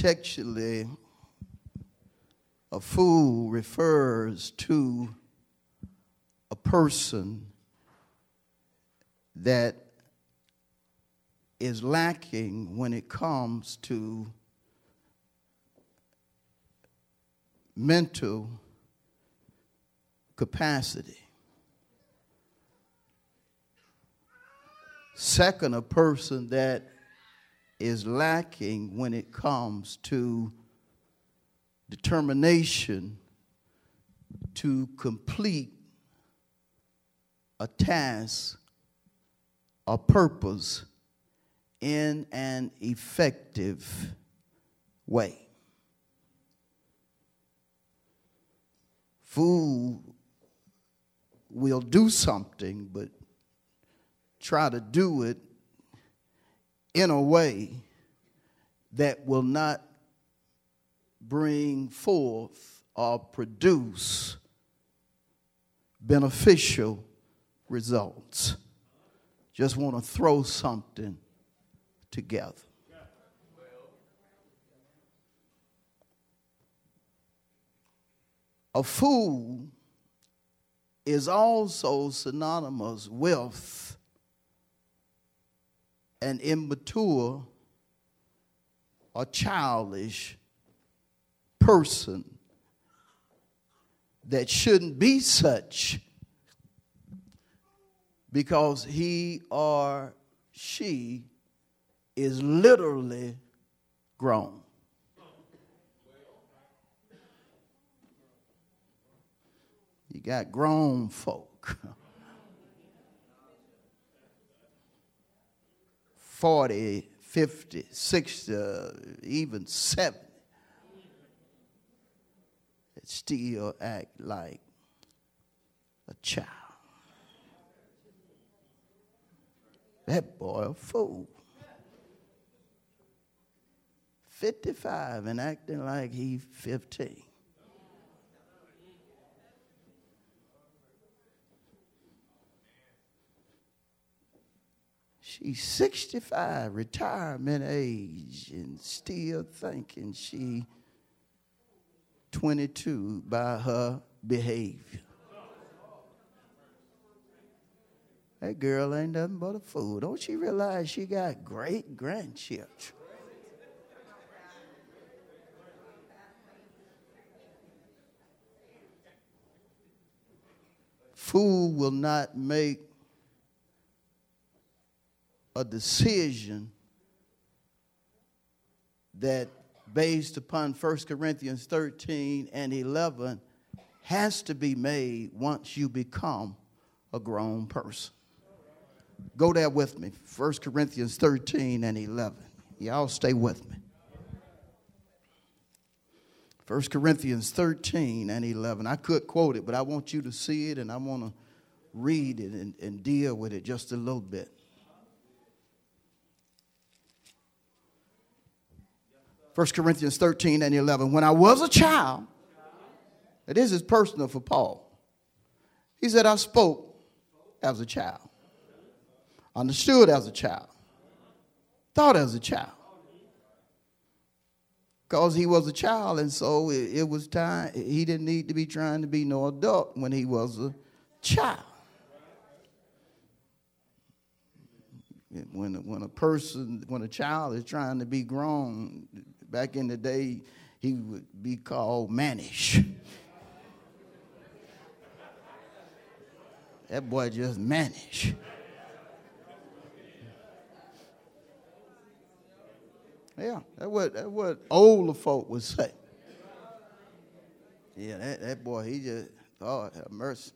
Contextually, a fool refers to a person that is lacking when it comes to mental capacity. Second, a person that is lacking when it comes to determination to complete a task, a purpose in an effective way. Fool will do something, but try to do it in a way that will not bring forth or produce beneficial results. Just want to throw something together. A fool is also synonymous with an immature or childish person that shouldn't be such because he or she is literally grown. You got grown folk. 40, 50, 60, uh, even 70 that still act like a child. That boy a fool. 55 and acting like he 15. She's 65, retirement age, and still thinking she 22 by her behavior. That girl ain't nothing but a fool. Don't she realize she got great grandchildren? Fool will not make a decision that based upon 1 Corinthians 13 and 11 has to be made once you become a grown person. Go there with me. 1 Corinthians 13 and 11. Y'all stay with me. 1 Corinthians 13 and 11. I could quote it, but I want you to see it and I want to read it and, and deal with it just a little bit. 1 Corinthians 13 and 11. When I was a child, this is personal for Paul. He said, I spoke as a child, understood as a child, thought as a child. Because he was a child, and so it, it was time, he didn't need to be trying to be no adult when he was a child. When, when a person, when a child is trying to be grown, back in the day, he would be called mannish. that boy just mannish. Yeah, that's what, that's what older folk would say. Yeah, that, that boy, he just, oh, have mercy.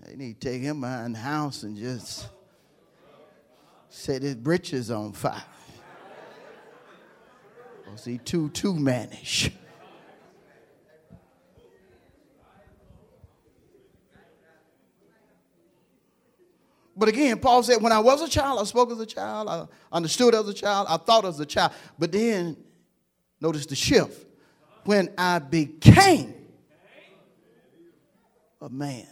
They need to take him behind the house and just set his britches on fire. Was he too too mannish? But again, Paul said, when I was a child, I spoke as a child, I understood as a child, I thought as a child. But then, notice the shift. When I became a man,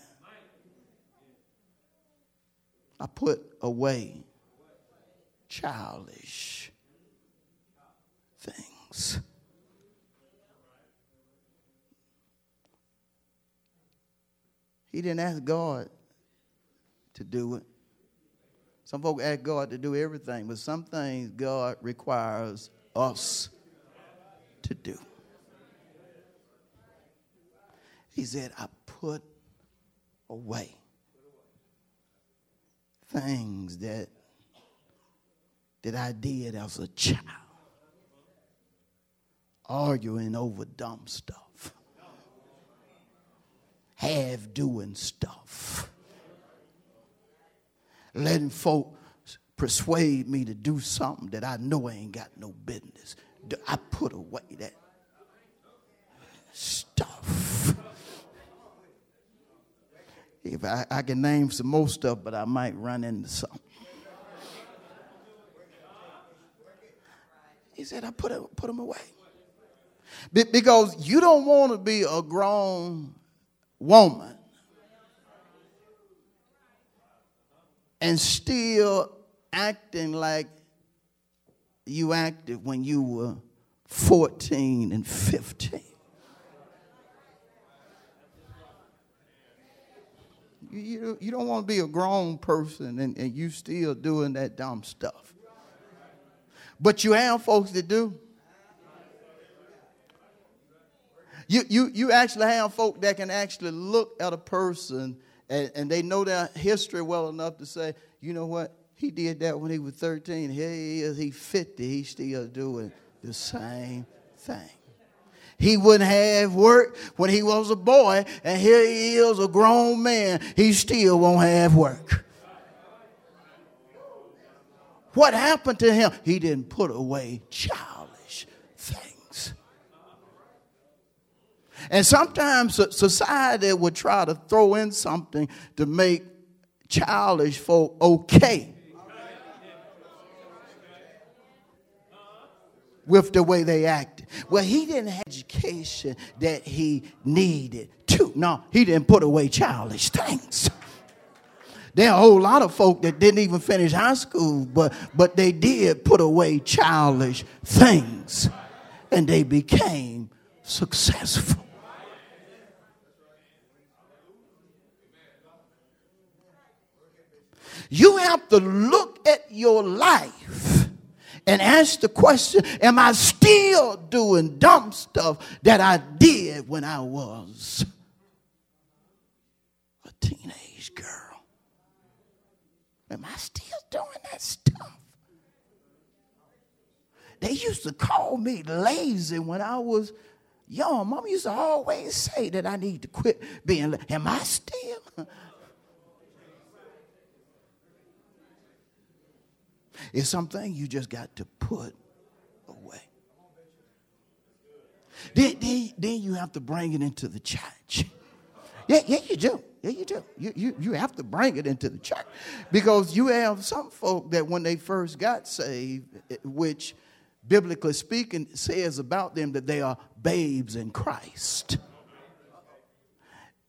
I put away childish things. He didn't ask God to do it. Some folk ask God to do everything, but some things God requires us to do. He said, I put away things that that I did as a child. Arguing over dumb stuff. Have doing stuff letting folk persuade me to do something that I know I ain't got no business. I put away that stuff. If I, I can name some more stuff, but I might run into something. He said, I put, put them away. Because you don't want to be a grown woman and still acting like you acted when you were 14 and 15. You, you, don't want to be a grown person and, and you still doing that dumb stuff. But you have folks that do. You, you, you actually have folk that can actually look at a person and, and they know their history well enough to say, you know what? He did that when he was 13. Here he is, he's 50. He's still doing the same thing. He wouldn't have work when he was a boy, and here he is, a grown man. He still won't have work. What happened to him? He didn't put away childish things. And sometimes society would try to throw in something to make childish folk okay with the way they acted. Well, he didn't have education that he needed to. No, he didn't put away childish things. There are a whole lot of folk that didn't even finish high school, but, but they did put away childish things and they became successful. You have to look at your life and ask the question Am I still doing dumb stuff that I did when I was a teenage girl? Am I still doing that stuff? They used to call me lazy when I was young. Mom used to always say that I need to quit being lazy. Am I still? It's something you just got to put away. Then, then, then you have to bring it into the church. Yeah, yeah, you do. Yeah, you do. You, you, you have to bring it into the church. Because you have some folk that when they first got saved, which biblically speaking says about them that they are babes in Christ.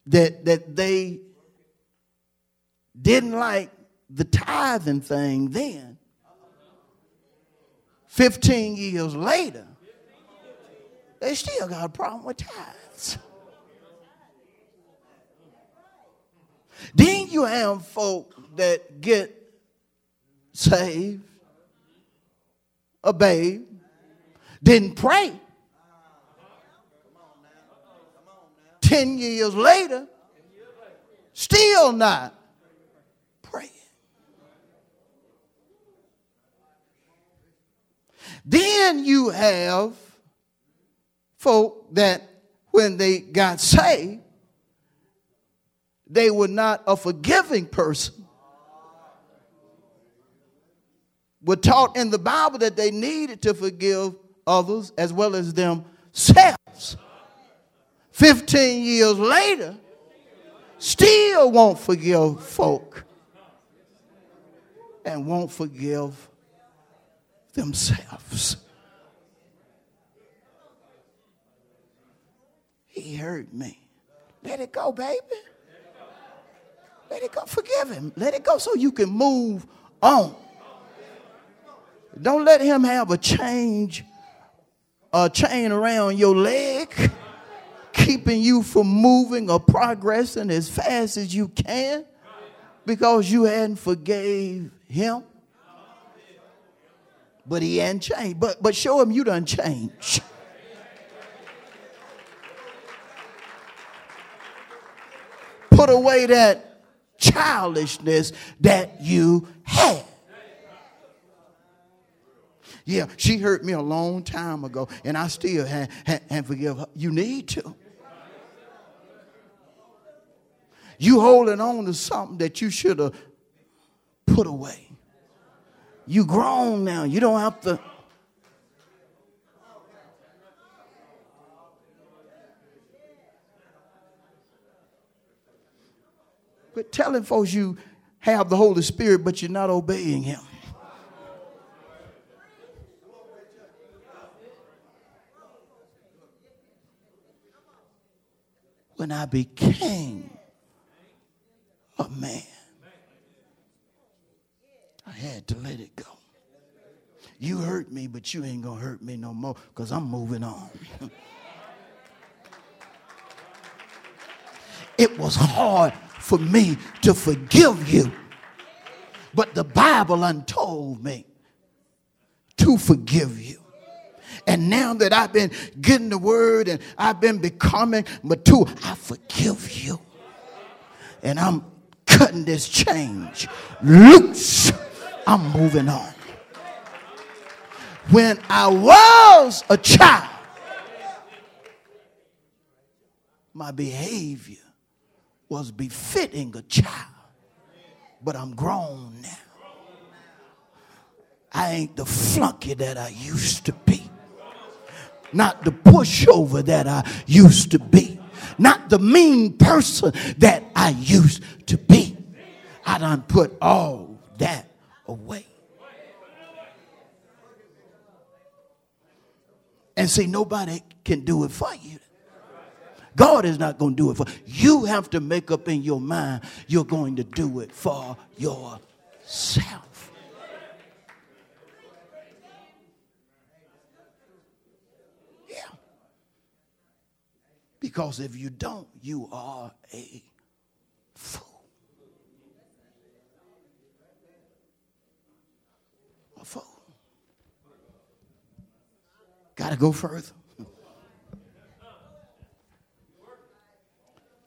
That, that they didn't like the tithing thing then, 15 years later, they still got a problem with tithes. Then you have folk that get saved, babe, didn't pray. 10 years later, still not Then you have folk that when they got saved, they were not a forgiving person. were taught in the Bible that they needed to forgive others as well as themselves. 15 years later, still won't forgive folk and won't forgive themselves. He hurt me. Let it go, baby. Let it go. Forgive him. Let it go so you can move on. Don't let him have a change, a chain around your leg, keeping you from moving or progressing as fast as you can because you hadn't forgave him. But he hadn't changed. But but show him you done changed. Put away that childishness that you had. Yeah, she hurt me a long time ago, and I still have and forgive her. You need to. You holding on to something that you should have put away. You grown now. You don't have to. But telling folks you have the Holy Spirit, but you're not obeying Him. when I became a man, I had to let it go. You hurt me, but you ain't gonna hurt me no more because I'm moving on. it was hard for me to forgive you, but the Bible untold me to forgive you. And now that I've been getting the word and I've been becoming mature, I forgive you. And I'm cutting this change loose. I'm moving on. When I was a child, my behavior was befitting a child. But I'm grown now. I ain't the flunky that I used to be not the pushover that I used to be, not the mean person that I used to be. I done put all that away. And see, nobody can do it for you. God is not going to do it for you. You have to make up in your mind you're going to do it for yourself. Because if you don't, you are a A. Got to go further.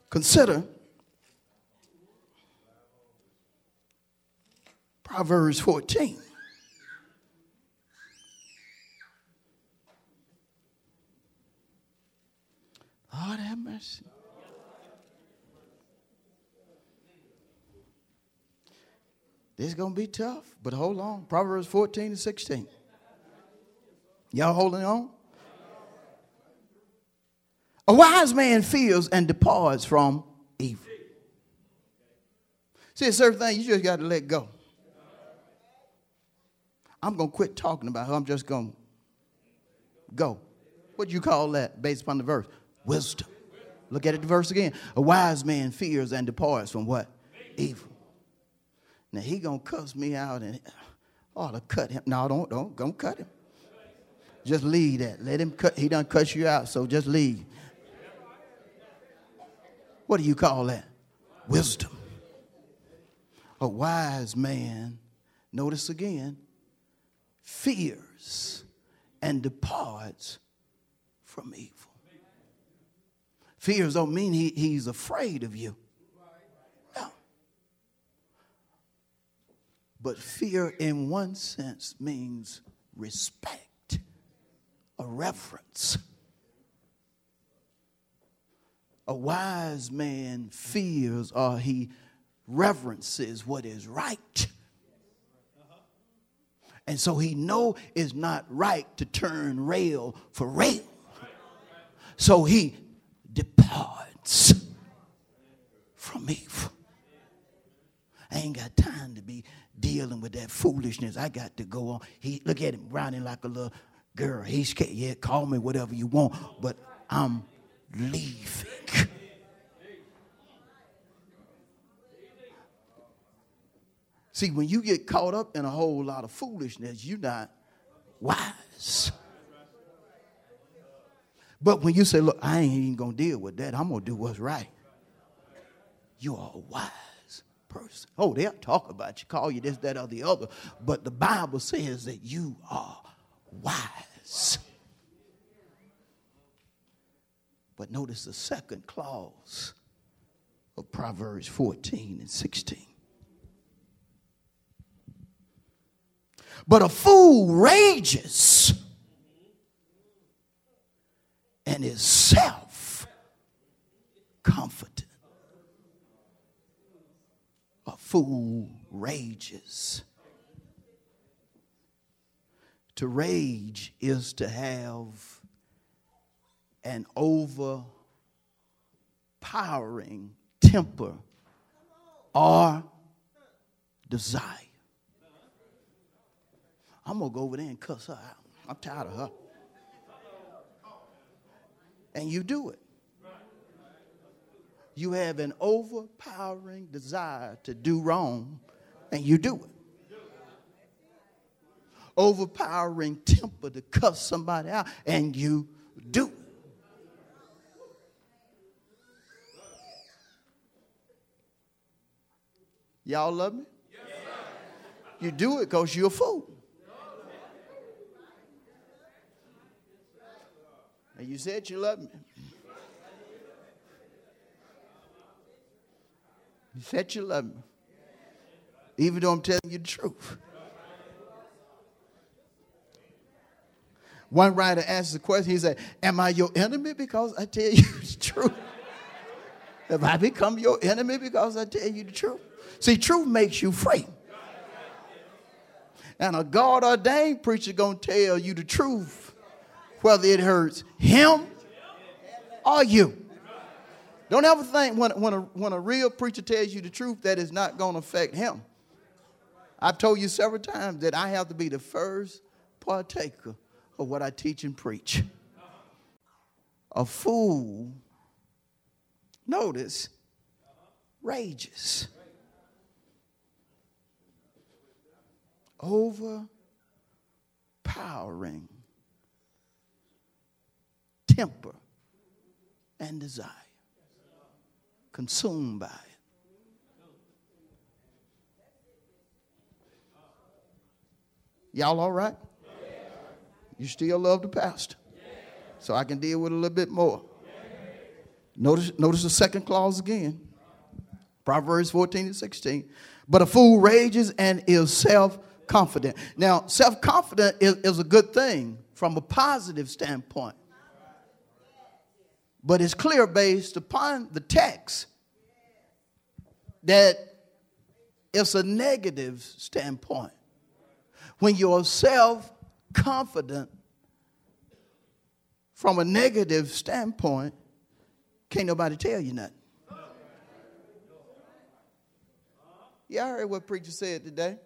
Consider Proverbs 14. Lord have mercy. This is going to be tough, but hold on. Proverbs 14 and 16. Y'all holding on? A wise man fears and departs from evil. See, certain thing you just got to let go. I'm going to quit talking about her. I'm just going to go. What do you call that based upon the verse? wisdom. Look at it, the verse again. A wise man fears and departs from what? Evil. Now he gonna cuss me out and ought to cut him. No, don't don't don't cut him. Just leave that. Let him cut. He done cut you out, so just leave. What do you call that? Wisdom. A wise man, notice again, fears and departs from evil. Fears don't mean he, he's afraid of you. But fear, in one sense, means respect, a reverence. A wise man fears or he reverences what is right. And so he know it's not right to turn rail for rail. So he departs from evil. I ain't got time to be dealing with that foolishness. I got to go on. He look at him running like a little girl. He's scared. Yeah, call me whatever you want, but I'm leaving. See, when you get caught up in a whole lot of foolishness, you're not wise. But when you say, look, I ain't even gonna deal with that, I'm gonna do what's right. You are wise person. Oh, they'll talk about you, call you this, that, or the other. But the Bible says that you are wise. But notice the second clause of Proverbs 14 and 16. But a fool rages and is self confident. A fool rages. To rage is to have an overpowering temper or desire. I'm going to go over there and cuss her out. I'm tired of her. And you do it. You have an overpowering desire to do wrong, and you do it. Overpowering temper to cuss somebody out, and you do it. Y'all love me? You do it because you're a fool. And you said you love me. You said you love me. Even though I'm telling you the truth. One writer asked the question, he said, Am I your enemy because I tell you the truth? Have I become your enemy because I tell you the truth? See, truth makes you free. And a God ordained preacher gonna tell you the truth whether it hurts him or you. Don't ever think when, when, a, when a real preacher tells you the truth that it's not going to affect him. I've told you several times that I have to be the first partaker of what I teach and preach. A fool, notice, rages overpowering temper and desire. Consumed by it. Y'all all right? You still love the pastor? So I can deal with a little bit more. Notice, notice the second clause again. Proverbs 14 and 16. But a fool rages and is self confident. Now, self confident is, is a good thing from a positive standpoint. But it's clear based upon the text that it's a negative standpoint. When you're self confident from a negative standpoint, can't nobody tell you nothing. Yeah, I heard what preacher said today.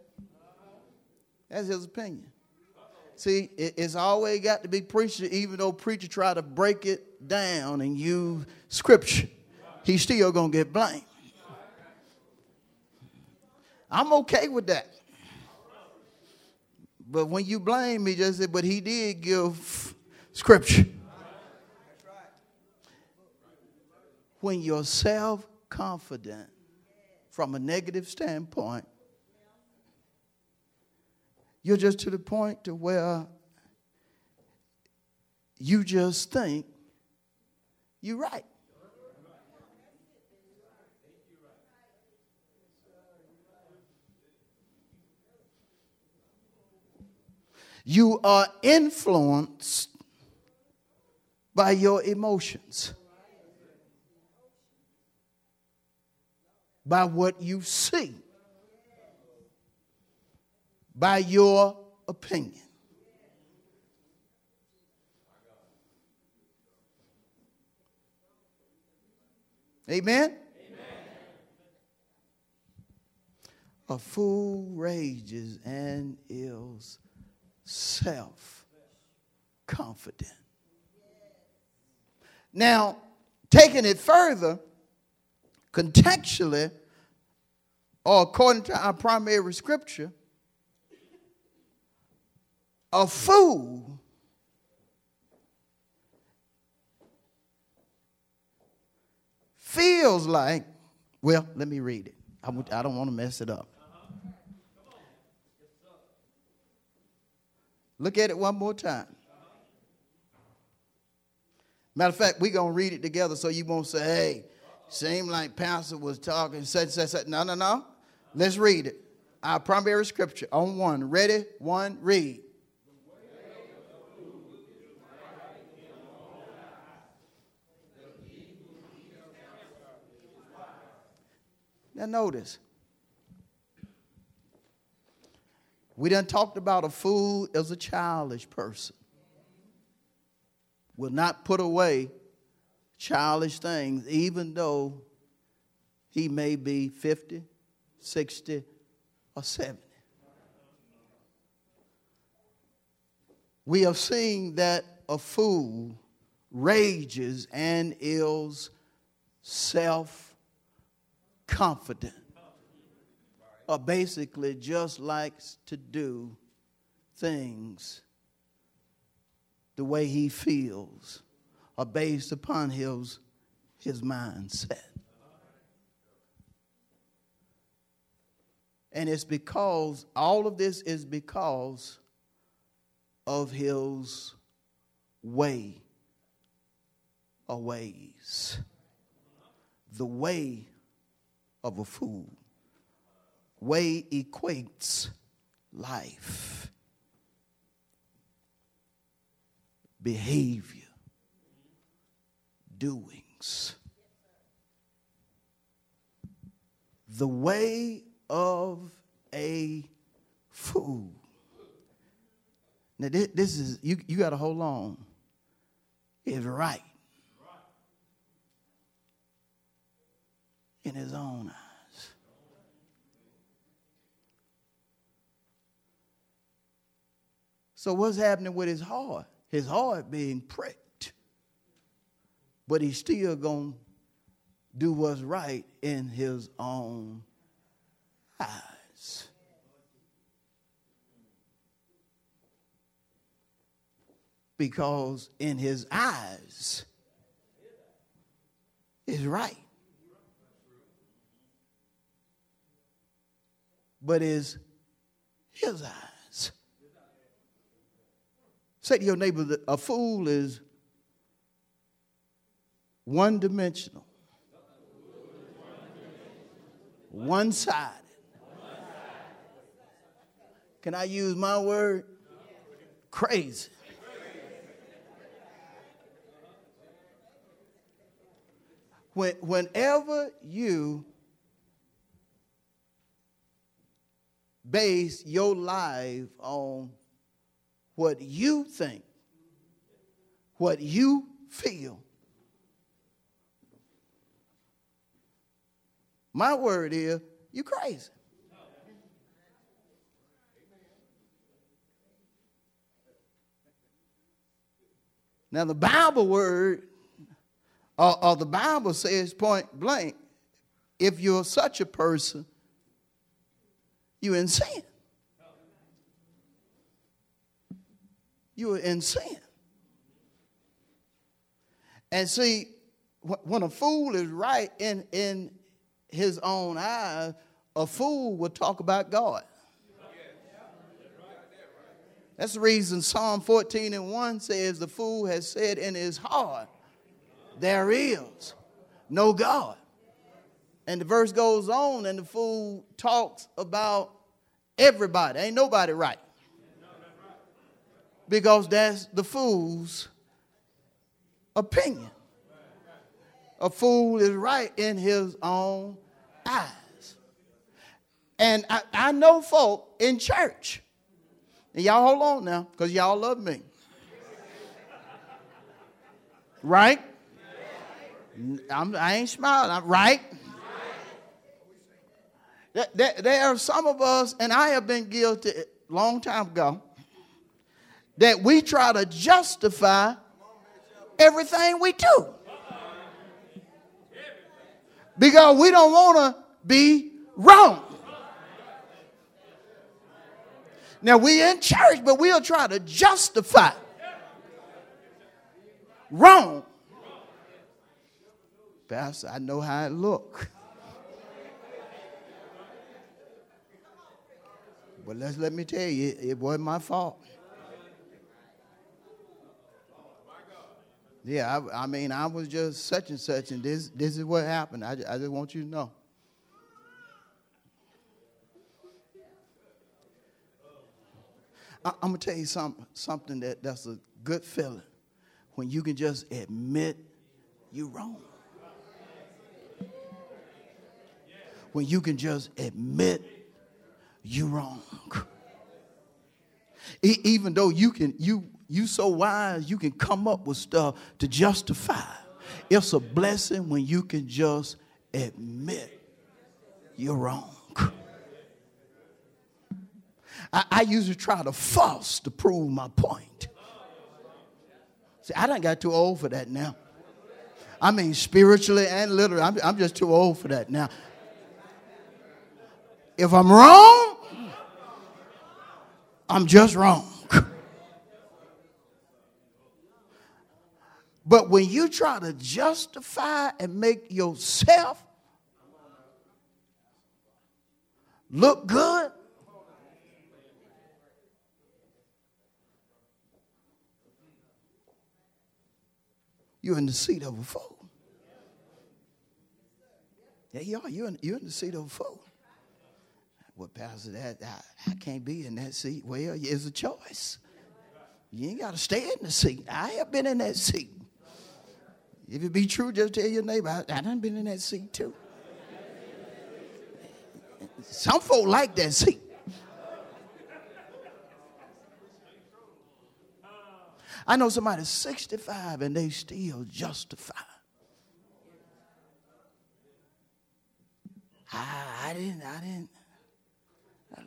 That's his opinion. See, it's always got to be preacher, even though preacher try to break it down and use scripture. He's still going to get blamed. I'm okay with that. But when you blame me, just say, but he did give scripture. When you're self confident from a negative standpoint, you're just to the point to where you just think you're right. You are influenced by your emotions, by what you see by your opinion. Amen? A fool rages and is self confident. Now, taking it further, contextually, or according to our primary scripture, a fool feels like, well, let me read it. I, I don't want to mess it up. Look at it one more time. Matter of fact, we're going to read it together so you won't say, hey, seemed like Pastor was talking, such, such, such. No, no, no. Let's read it. Our primary scripture on one. Ready? One, read. Now, notice. We done talked about a fool as a childish person. Will not put away childish things, even though he may be 50, 60, or 70. We have seen that a fool rages and is self confident, or basically just likes to do things the way he feels are based upon his, his mindset. And it's because, all of this is because of his way or ways. The way of a fool. Way equates life, behavior doings. The way of a fool. Now, this, this is, you, you got to hold on, is right in his own eyes. So, what's happening with his heart? His heart being pricked but he's still going to do what's right in his own eyes. Because in his eyes is right. But is his eyes. Say to your neighbor that a fool is one dimensional, one sided. Can I use my word? Crazy. When, whenever you base your life on what you think, what you feel, My word is, you crazy. Now, the Bible word, or, or, the Bible says point blank, if you're such a person, you're in sin. You are in sin. And see, when a fool is right in, in his own eyes, a fool will talk about God. That's the reason Psalm 14 and 1 says, The fool has said in his heart, There is no God. And the verse goes on, and the fool talks about everybody. Ain't nobody right. Because that's the fool's opinion. A fool is right in his own eyes. And I, I know folk in church And y'all hold on now, because y'all love me. Right? I'm, I ain't smiling. I'm right. There, are some of us, and I have been guilty a long time ago, that we try to justify everything we do. Because we don't want to be wrong. Now we in church, but we'll try to justify wrong. Pastor, I know how it look. But let's let me tell you, it wasn't my fault. Yeah, I, I, mean, I was just such and such, and this this is what happened. I, I just want you to know. I, am gonna tell you something, something that, that's a good feeling when you can just admit you're wrong. When you can just admit you're wrong. E- even though you can, you you so wise, you can come up with stuff to justify. It's a blessing when you can just admit you're wrong. I, I usually try to fuss to prove my point. See, I don't got too old for that now. I mean, spiritually and literally, I'm, I'm just too old for that now. If I'm wrong, I'm just wrong. But when you try to justify and make yourself look good, you're in the seat of a fool. Yeah, you are. You're in, you're in the seat of a fool. Well, Pastor, that I, I can't be in that seat. Well, it's a choice. You ain't got to stay in the seat. I have been in that seat. If it be true, just tell your neighbor, I, I done been in that seat too. Some folk like that seat. I know somebody 65 and they still justify. I, I didn't, I didn't.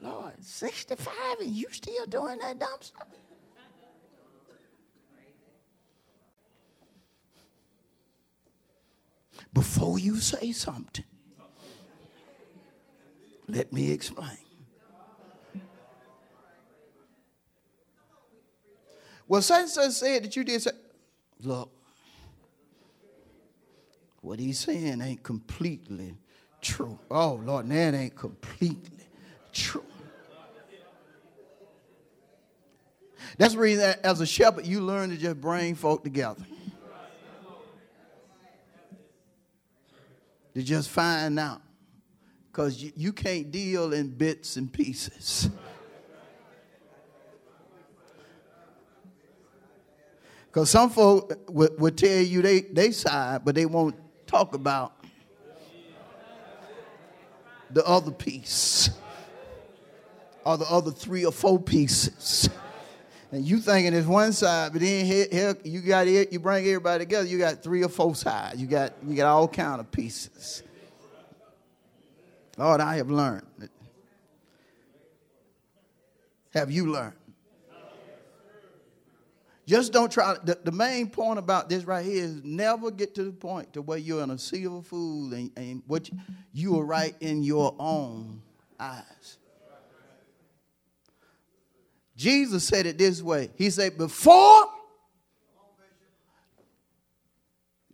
Lord, 65 and you still doing that dumb stuff? Before you say something, let me explain. Well, such and said that you did say, look, what he's saying ain't completely true. Oh, Lord, that ain't completely true. That's the reason that as a shepherd, you learn to just bring folk together. To just find out. Because you, you can't deal in bits and pieces. Because some folk would tell you they, they side, but they won't talk about the other piece or the other three or four pieces. And you thinking it's one side, but then here, here you got it, you bring everybody together, you got three or four sides. You got you got all kind of pieces. Lord, I have learned. Have you learned? Just don't try. The, the, main point about this right here is never get to the point to where you're in a sea of a fool and, and what you, you are right in your own eyes. Jesus said it this way. He said, before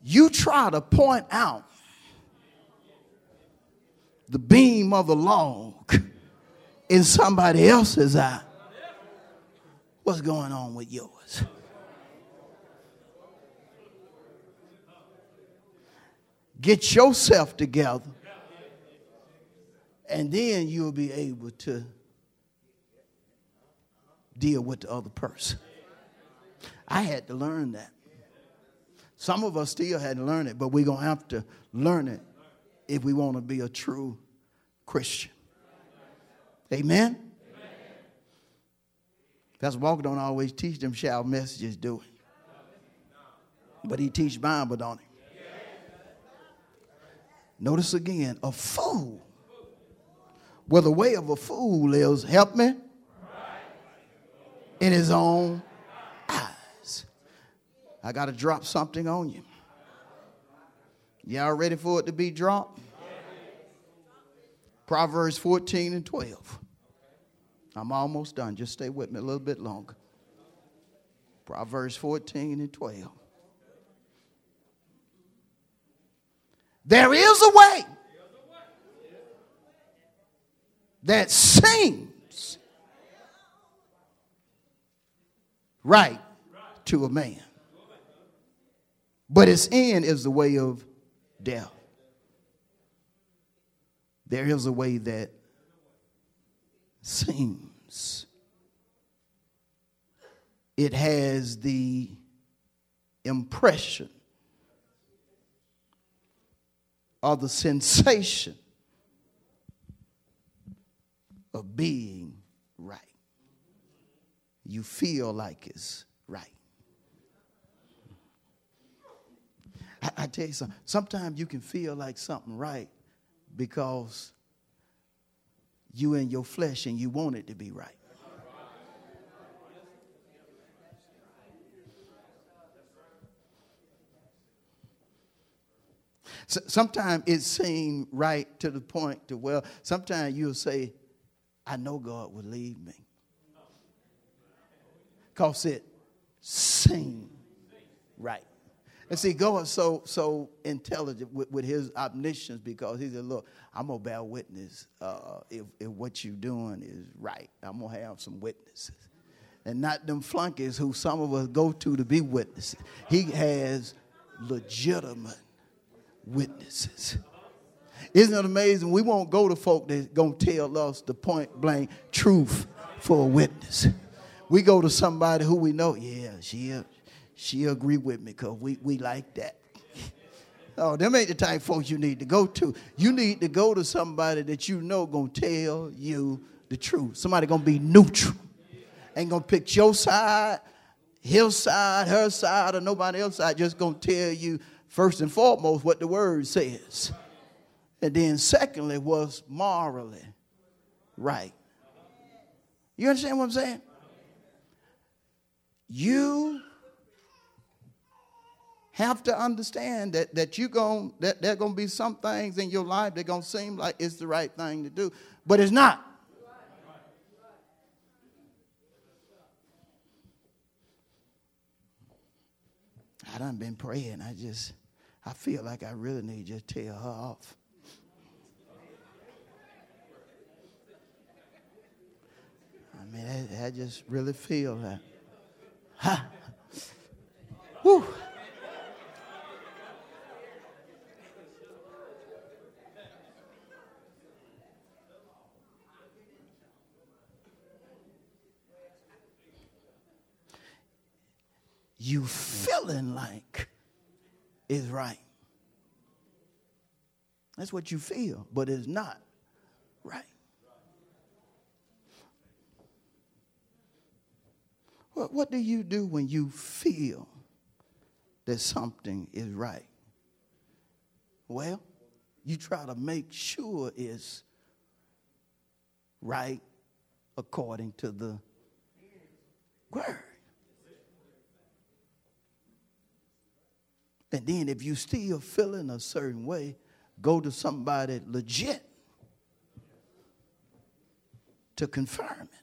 you try to point out the beam of the log in somebody else's eye, what's going on with yours? Get yourself together, and then you'll be able to deal with the other person. I had to learn that. Some of us still hadn't learned it, but we're going to have to learn it if we want to be a true Christian. Amen? Pastor Walker don't always teach them shout messages, do he? But he teach Bible, don't he? Notice again, a fool. Well, the way of a fool is help me in his own eyes. I got to drop something on you. Y'all ready for it to be dropped? Proverbs 14 and 12. I'm almost done. Just stay with me a little bit longer. Proverbs 14 and 12. There is a way that seems right to a man, but its end is the way of death. There is a way that seems. It has the impression or the sensation of being. You feel like it's right. I, I tell you something, sometimes you can feel like something right because you in your flesh and you want it to be right. So, sometimes it seems right to the point to well, sometimes you'll say, I know God would leave me. Because it seemed right. And see, God is so so intelligent with, with his omniscience because he said, Look, I'm gonna bear witness uh, if, if what you're doing is right. I'm gonna have some witnesses. And not them flunkies who some of us go to to be witnesses. He has legitimate witnesses. Isn't it amazing? We won't go to folk that's gonna tell us the point blank truth for a witness. We go to somebody who we know, yeah, she she agree with me because we, we like that. Oh, them ain't the type folks you need to go to. You need to go to somebody that you know gonna tell you the truth. Somebody gonna be neutral. Ain't gonna pick your side, his side, her side, or nobody else side. Just gonna tell you first and foremost what the word says. And then secondly, was morally right. You understand what I'm saying? You have to understand that, that you going that there are gonna be some things in your life that gonna seem like it's the right thing to do, but it's not. I done been praying. I just I feel like I really need to tell her off. I mean, I, I just really feel that. Ha! Whew. you feeling like is right. That's what you feel, but it's not right. What, what do you do when you feel that something is right? Well, you try to make sure it's right according to the word. And then if you still feeling a certain way, go to somebody legit to confirm it.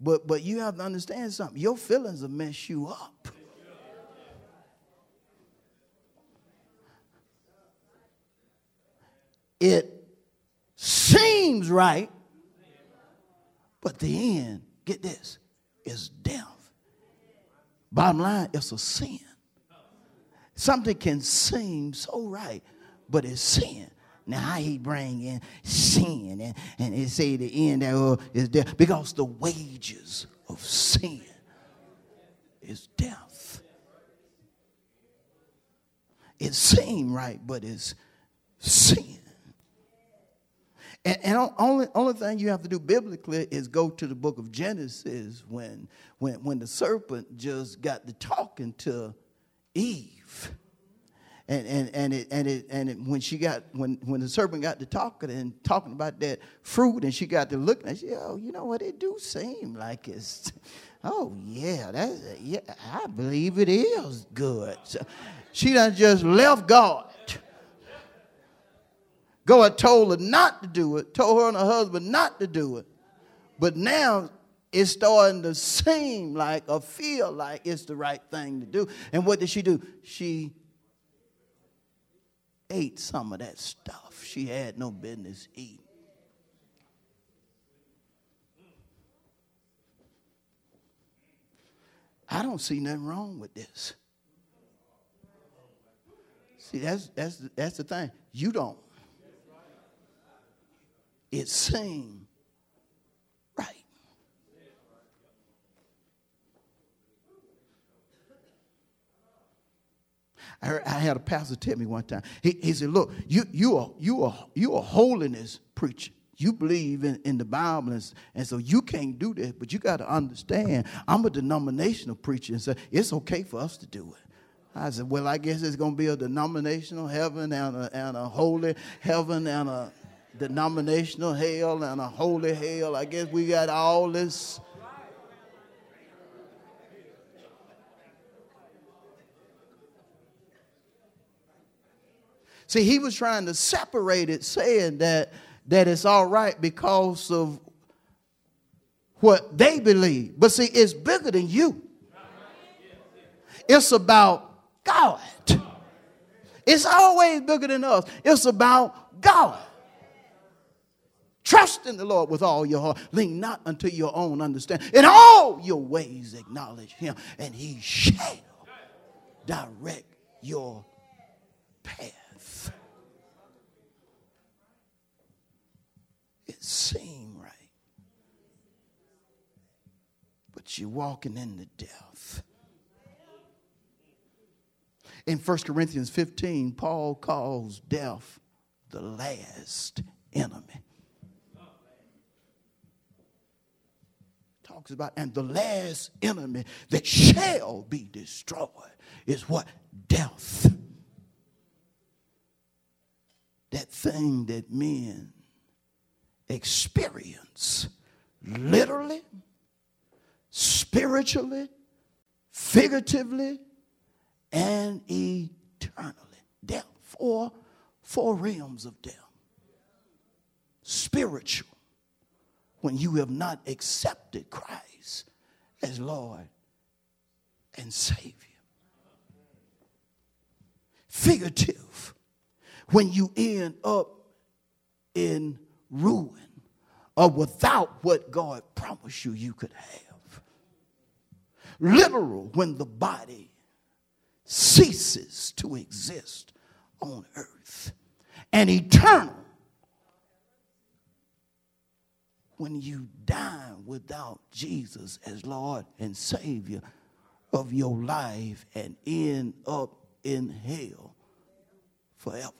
But but you have to understand something. Your feelings will mess you up. It seems right, but the end, get this, is death. Bottom line, it's a sin. Something can seem so right, but it's sin. Now how he bring in sin and, and it say the end thereof uh, is death because the wages of sin is death. It seemed right, but it's sin. And, and only, only thing you have to do biblically is go to the book of Genesis when, when, when the serpent just got to talking to Eve. And, and, and, it, and, it, and it, when she got when, when the serpent got to talking and talking about that fruit and she got to looking and she oh you know what it do seem like it's oh yeah that's yeah I believe it is good so she done just left God God told her not to do it, told her and her husband not to do it. But now it's starting to seem like or feel like it's the right thing to do. And what did she do? She ate some of that stuff she had no business eating. I don't see nothing wrong with this. See, that's, that's, that's the thing. You don't it seemed right. I, heard, I had a pastor tell me one time. He, he said, "Look, you you are you are you are holiness preacher. You believe in, in the Bible, and, and so you can't do that, But you got to understand, I'm a denominational preacher, and so it's okay for us to do it." I said, "Well, I guess it's going to be a denominational heaven and a, and a holy heaven and a denominational hell and a holy hell. I guess we got all this. See, he was trying to separate it, saying that, that it's all right because of what they believe. But see, it's bigger than you. It's about God. It's always bigger than us. It's about God. Trust in the Lord with all your heart. Lean not unto your own understanding. In all your ways acknowledge him, and he shall direct your path. It seemed right. But you're walking in the death. In 1 Corinthians 15, Paul calls death the last enemy. talks about, and the last enemy that shall be destroyed is what? Death. That thing that men experience literally, spiritually, figuratively, and eternally. Death. Four, four realms of death. Spiritual when you have not accepted Christ as Lord and Savior. Figurative, when you end up in ruin or without what God promised you you could have. Literal, when the body ceases to exist on earth. And eternal, when you die without Jesus as Lord and Savior of your life and end up in hell forever.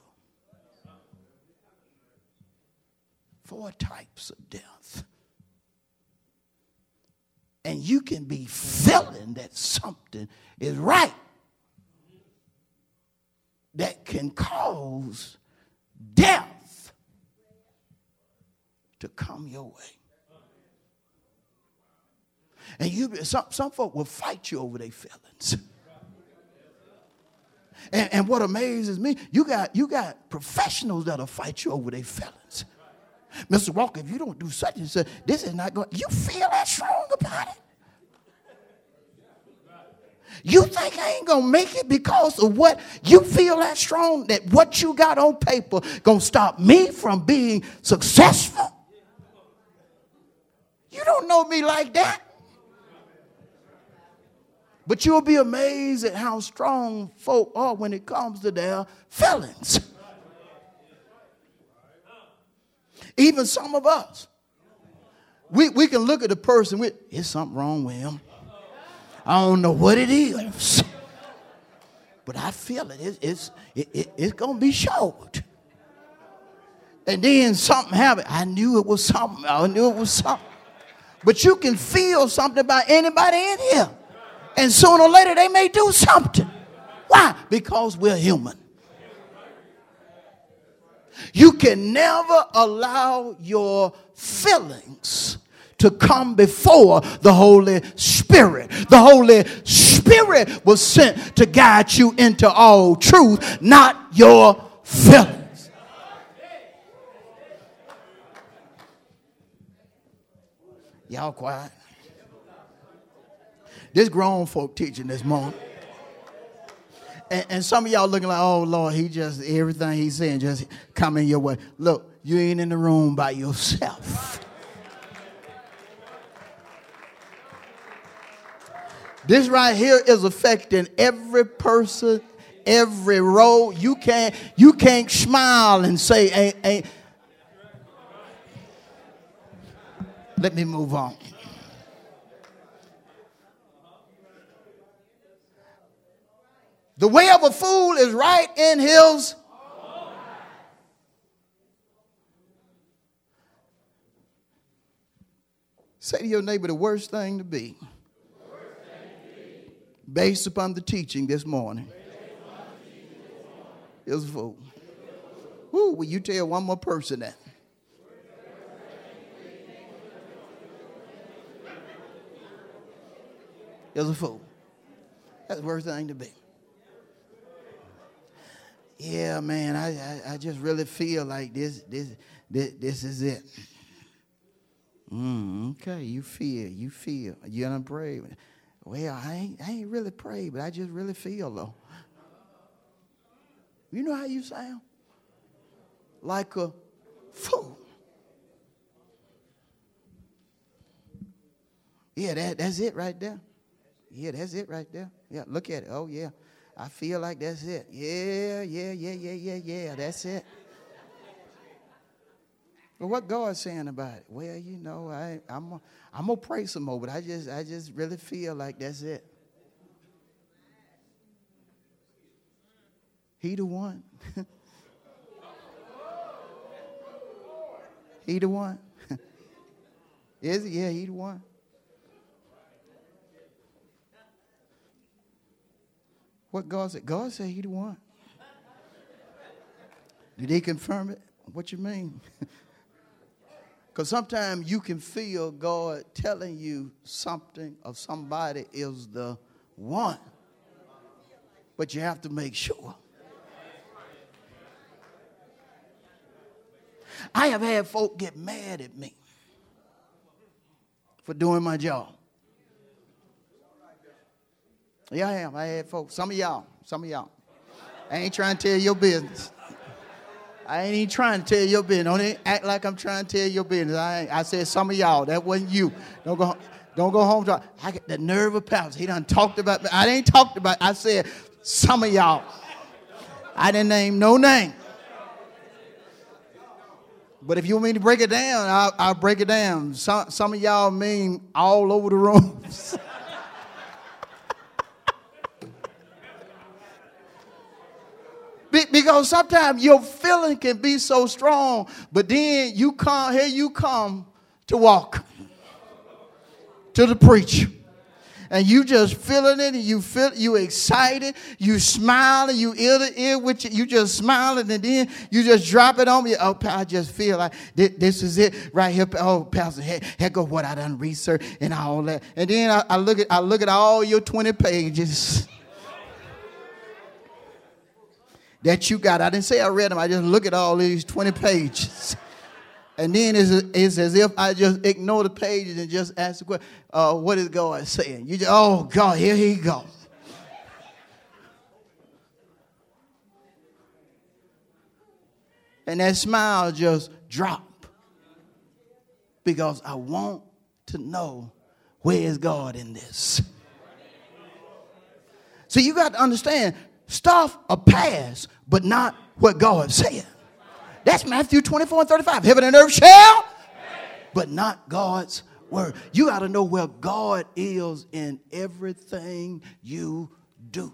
Four types of death. And you can be feeling that something is right that can cause death to come your way. And you, some, some folk will fight you over their feelings. And, and what amazes me, you got, you got professionals that'll fight you over their feelings. Mr. Walker, if you don't do such and such, this is not going. You feel that strong about it. You think I ain't gonna make it because of what you feel that strong that what you got on paper gonna stop me from being successful? You don't know me like that. But you'll be amazed at how strong folk are when it comes to their feelings. Even some of us. We, we can look at a person with, is something wrong with him. I don't know what it is. But I feel it. It's, it's, it, it, it's going to be short. And then something happened. I knew it was something. I knew it was something. But you can feel something about anybody in here. And sooner or later they may do something. Why? Because we're human. You can never allow your feelings to come before the Holy Spirit. The Holy Spirit was sent to guide you into all truth, not your feelings. Y'all quiet. This grown folk teaching this morning. And, and, some of y'all looking like, oh Lord, he just everything he's saying just coming your way. Look, you ain't in the room by yourself. This right here is affecting every person, every role. You can't you can't smile and say, ain't, ain't. Let me move on. The way of a fool is right in his. Say to your neighbor the worst thing to be, based upon the teaching this morning, is a fool. Woo, will you tell one more person that? Is a fool. That's the worst thing to be yeah, man, I, I, I, just really feel like this, this, this, this is it. Mm, okay, you feel, you feel. You done pray. Well, I ain't, I ain't really prayed, but I just really feel though. You know how you sound? Like a fool. Yeah, that, that's it right there. Yeah, that's it right there. Yeah, look at it. Oh, yeah. I feel like that's it. Yeah, yeah, yeah, yeah, yeah, yeah. That's it. But what God's saying about it? Well, you know, I, I'm, I'm gonna pray some more, but I just, I just really feel like that's it. He the one. he the one. Is he? Yeah, he the one. What God said? God said he the one. Did he confirm it? What you mean? Because sometimes you can feel God telling you something of somebody is the one. But you have to make sure. I have had folk get mad at me for doing my job. Yeah, I am. I had folks. Some of y'all. Some of y'all. I ain't trying to tell your business. I ain't even trying to tell your business. Don't act like I'm trying to tell your business. I, I said some of y'all. That wasn't you. Don't go. Don't go home. To, I get the nerve of pounds. He done talked about me. I ain't talked about. I said some of y'all. I didn't name no name. But if you want me to break it down, I'll, I'll break it down. Some, some of y'all mean all over the rooms. because sometimes your feeling can be so strong, but then you come, here you come to walk to the preacher. And you just feeling it, and you feel you excited, you smiling, you ear to ear with you, you just smiling, and then you just drop it on me. Oh, I just feel like this, is it right here. Oh, Pastor, heck, heck of what I done research and all that. And then I, I look at I look at all your 20 pages that you got. I didn't say I read them, I just look at all these 20 pages. And then it's, it's as if I just ignore the pages and just ask the question, uh, what is God saying? You just, oh, God, here he goes. And that smile just drop because I want to know where is God in this. So you got to understand stuff a pass, but not what God said. That's Matthew 24 and 35. Heaven and earth shall, but not God's word. You got to know where God is in everything you do.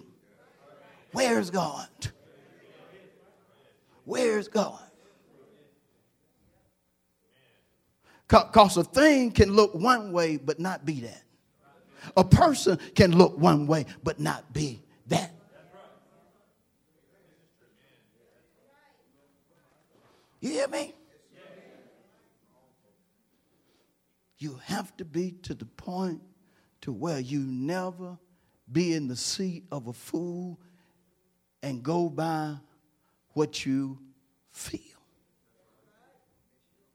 Where's God? Where's God? Because a thing can look one way but not be that. A person can look one way but not be that. You hear me? You have to be to the point to where you never be in the seat of a fool and go by what you feel.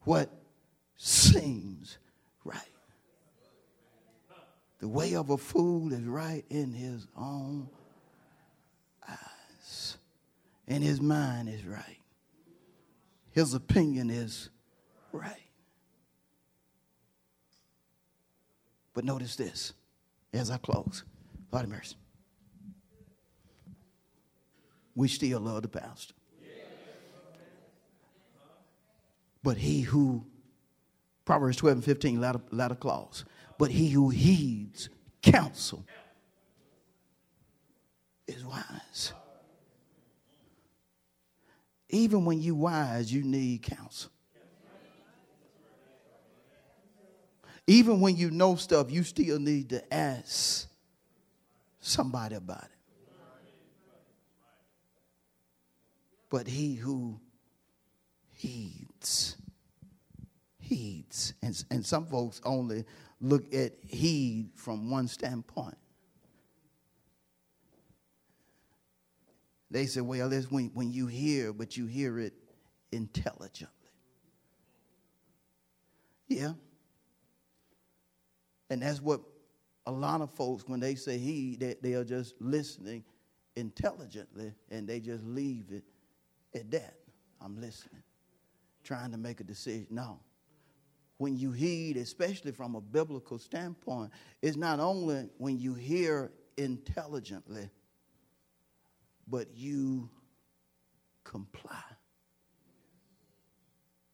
What seems right. The way of a fool is right in his own eyes, and his mind is right. His opinion is right. But notice this as I close. Lord of mercy. We still love the pastor. But he who, Proverbs 12 and 15, latter, latter clause, but he who heeds counsel is wise. Even when you wise, you need counsel. Even when you know stuff, you still need to ask somebody about it. But he who heeds, heeds. And, and some folks only look at heed from one standpoint. They say, well, it's when, when you hear, but you hear it intelligently. Yeah. And that's what a lot of folks, when they say he, they, they are just listening intelligently and they just leave it at that. I'm listening, trying to make a decision. No. When you heed, especially from a biblical standpoint, it's not only when you hear intelligently, but you comply.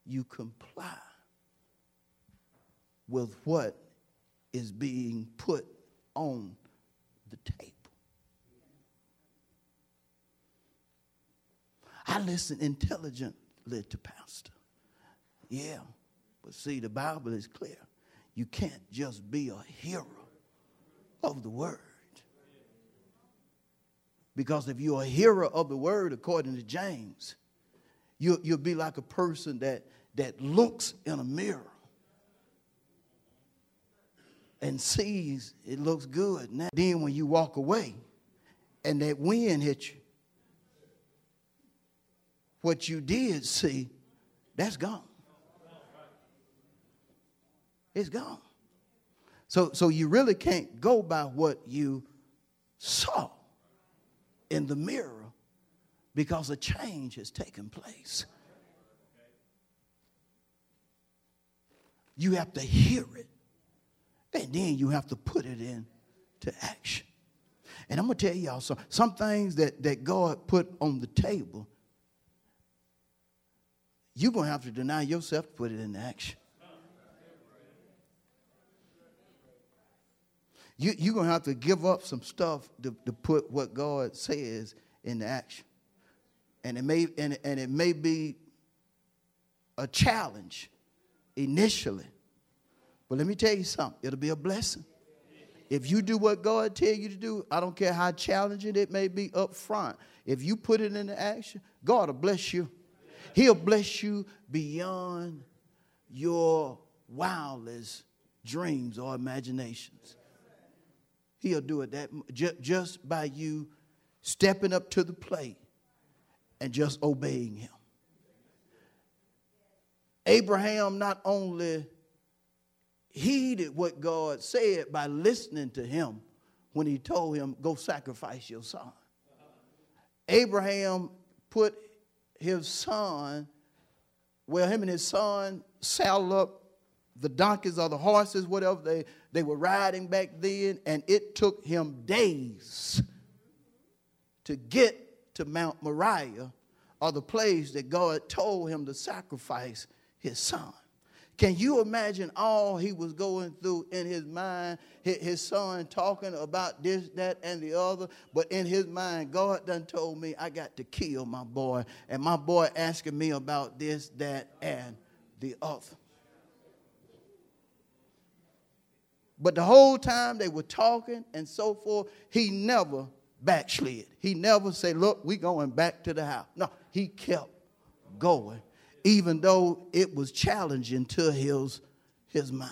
You comply with what is being put on the table. I listen intelligently to Pastor. Yeah, but see, the Bible is clear. You can't just be a hearer of the word. Because if you're a hearer of the word, according to James, you, you'll be like a person that, that looks in a mirror and sees it looks good. Now, then when you walk away and that wind hits you, what you did see, that's gone. It's gone. So, so you really can't go by what you saw in the mirror because a change has taken place. You have to hear it and then you have to put it into action. And I'm going to tell y'all some, some things that, that God put on the table, you're going to have to deny yourself to put it into action. You, you're going to have to give up some stuff to, to put what God says into action. And it may, and, and it may be a challenge initially. But let me tell you something, it'll be a blessing. If you do what God tell you to do, I don't care how challenging it may be up front. If you put it into action, God will bless you. He'll bless you beyond your wildest dreams or imaginations. He'll do it that just by you stepping up to the plate and just obeying him. Abraham not only heeded what God said by listening to him when he told him, Go sacrifice your son. Abraham put his son, well, him and his son saddled up the donkeys or the horses, whatever they, they were riding back then, and it took him days to get to Mount Moriah or the place that God told him to sacrifice his son. Can you imagine all he was going through in his mind? His son talking about this, that, and the other. But in his mind, God done told me I got to kill my boy. And my boy asking me about this, that, and the other. But the whole time they were talking and so forth, he never backslid. He never said, Look, we going back to the house. No, he kept going, even though it was challenging to his, his mind.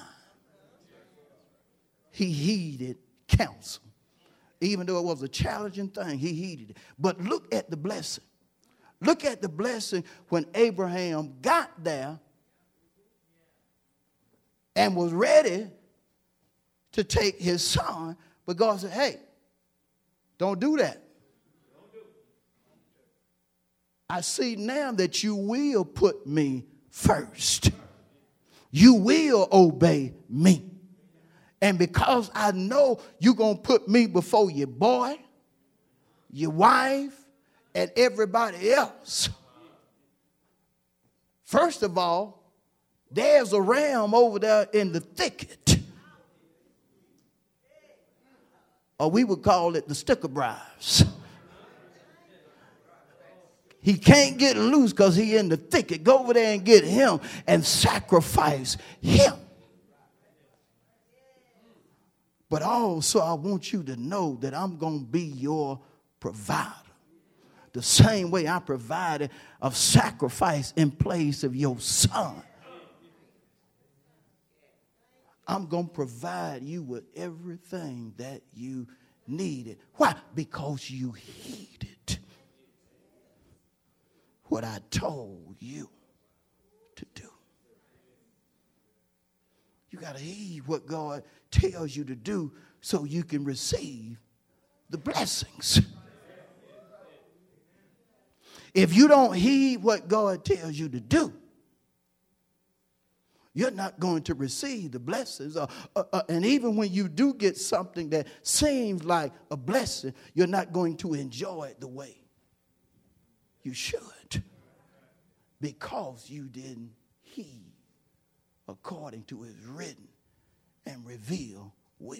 He heeded counsel. Even though it was a challenging thing, he heeded it. But look at the blessing. Look at the blessing when Abraham got there and was ready to take his son, but God said, hey, don't do that. I see now that you will put me first. You will obey me. And because I know you're going to put me before your boy, your wife, and everybody else. First of all, there's a ram over there in the thicket. Or we would call it the sticker bribes. He can't get loose because he in the thicket. Go over there and get him and sacrifice him. But also, I want you to know that I'm going to be your provider. The same way I provided a sacrifice in place of your son. I'm going to provide you with everything that you needed. Why? Because you heeded what I told you to do. You got to heed what God tells you to do so you can receive the blessings. If you don't heed what God tells you to do, you're not going to receive the blessings. Uh, uh, uh, and even when you do get something that seems like a blessing, you're not going to enjoy it the way you should because you didn't heed according to his written and revealed will.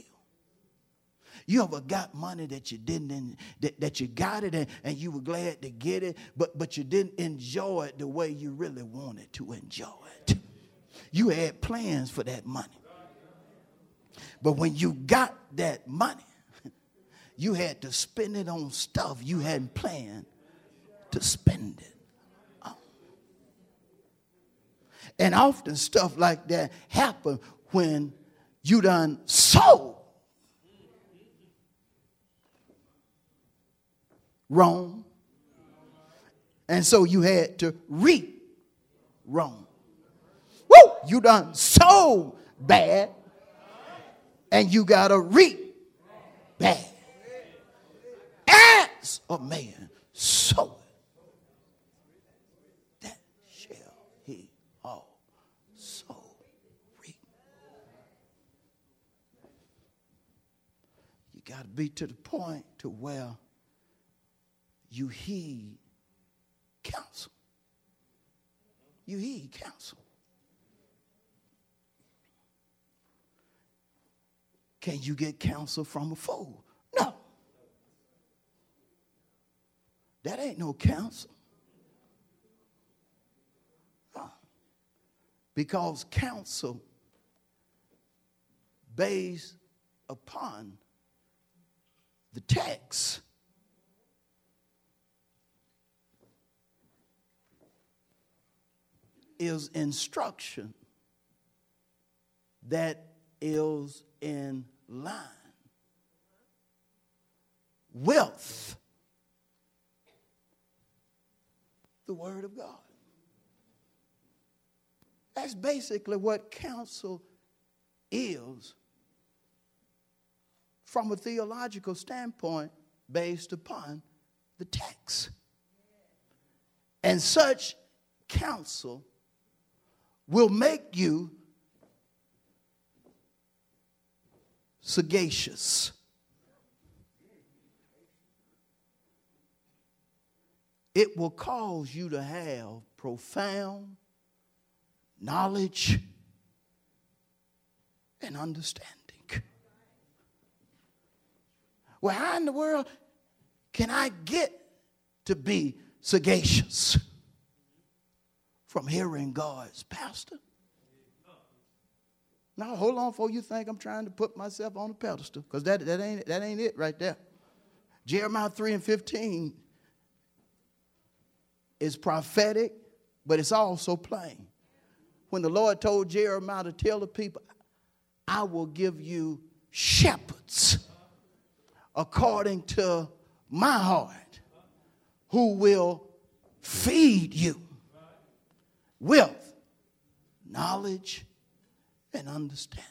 You ever got money that you didn't, that, that you got it and, and you were glad to get it, but, but you didn't enjoy it the way you really wanted to enjoy it? You had plans for that money. But when you got that money, you had to spend it on stuff you hadn't planned to spend it on. And often stuff like that happen when you done sold wrong. And so you had to reap wrong. You done so bad, and you got to reap bad. As a man soweth, that shall he also reap. You got to be to the point to where you heed counsel. You heed counsel. Can you get counsel from a fool? No. That ain't no counsel. No. Because counsel based upon the text is instruction that is in line. Wealth, the Word of God. That's basically what counsel is from a theological standpoint based upon the text. And such counsel will make you sagacious. It will cause you to have profound knowledge and understanding. Well, how in the world can I get to be sagacious? from hearing God's pastor? Now hold on before you think I'm trying to put myself on a pedestal, because that, that ain't that ain't it right there. Jeremiah 3 and 15 is prophetic, but it's also plain. When the Lord told Jeremiah to tell the people, I will give you shepherds according to my heart who will feed you with knowledge and understanding.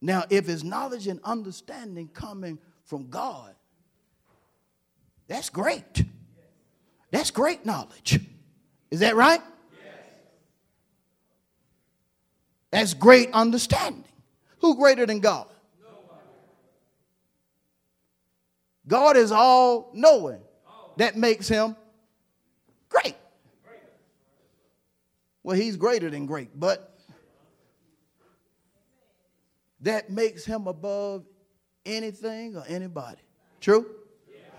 Now, if it's knowledge and understanding coming from God, that's great. That's great knowledge. Is that right? That's great understanding. Who greater than God? God is all knowing. That makes him great. Well, he's greater than great, but that makes him above anything or anybody. True?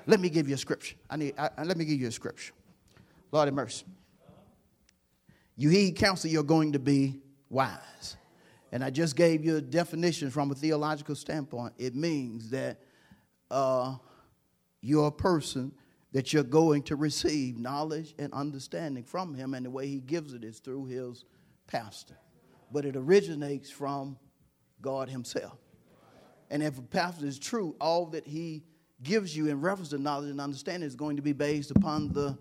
Let me give you a scripture. I need. I, let me give you a scripture. Lord have mercy. You heed counsel, you're going to be wise. And I just gave you a definition from a theological standpoint. It means that uh, you're a person that you're going to receive knowledge and understanding from him, and the way he gives it is through his pastor. But it originates from God himself. And if a pastor is true, all that he gives you in reference to knowledge and understanding is going to be based upon the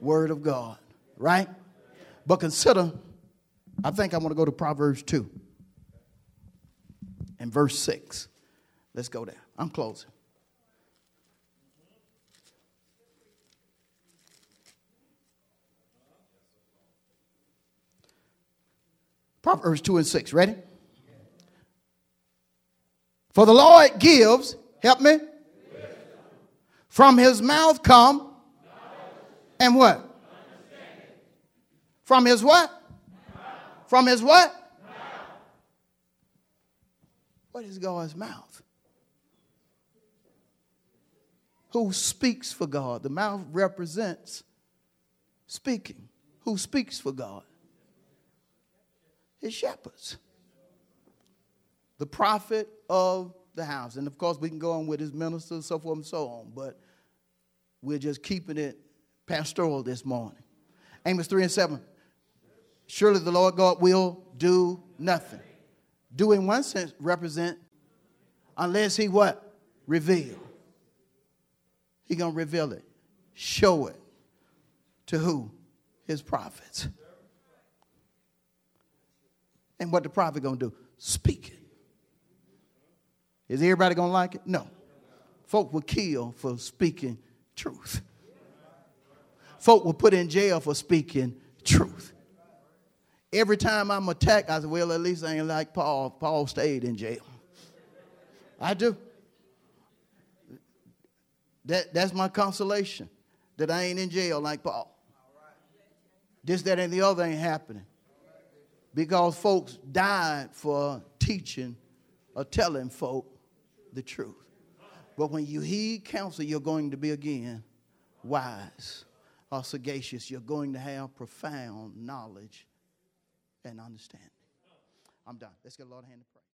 word of God, right? But consider, I think I want to go to Proverbs 2 and verse 6. Let's go there. I'm closing. Proverbs 2 and 6. Ready? For the Lord gives, help me, from his mouth come, and what? From his what? From his what? What is God's mouth? Who speaks for God? The mouth represents speaking. Who speaks for God? His shepherds. The prophet of the house. And of course, we can go on with his ministers, so forth and so on, but we're just keeping it pastoral this morning. Amos 3 and 7. Surely the Lord God will do nothing. Do in one sense represent unless he what? Reveal. He gonna reveal it. Show it. To who? His prophets. And what the prophet gonna do? Speak it. Is everybody gonna like it? No. Folk will kill for speaking truth. Folk will put in jail for speaking truth. Every time I'm attacked, I say, well, at least I ain't like Paul. Paul stayed in jail. I do. That, that's my consolation, that I ain't in jail like Paul. This, that, and the other ain't happening because folks died for teaching or telling folk the truth. But when you heed counsel, you're going to be again wise or sagacious. You're going to have profound knowledge and understanding. I'm done. Let's get a Lord hand to pray.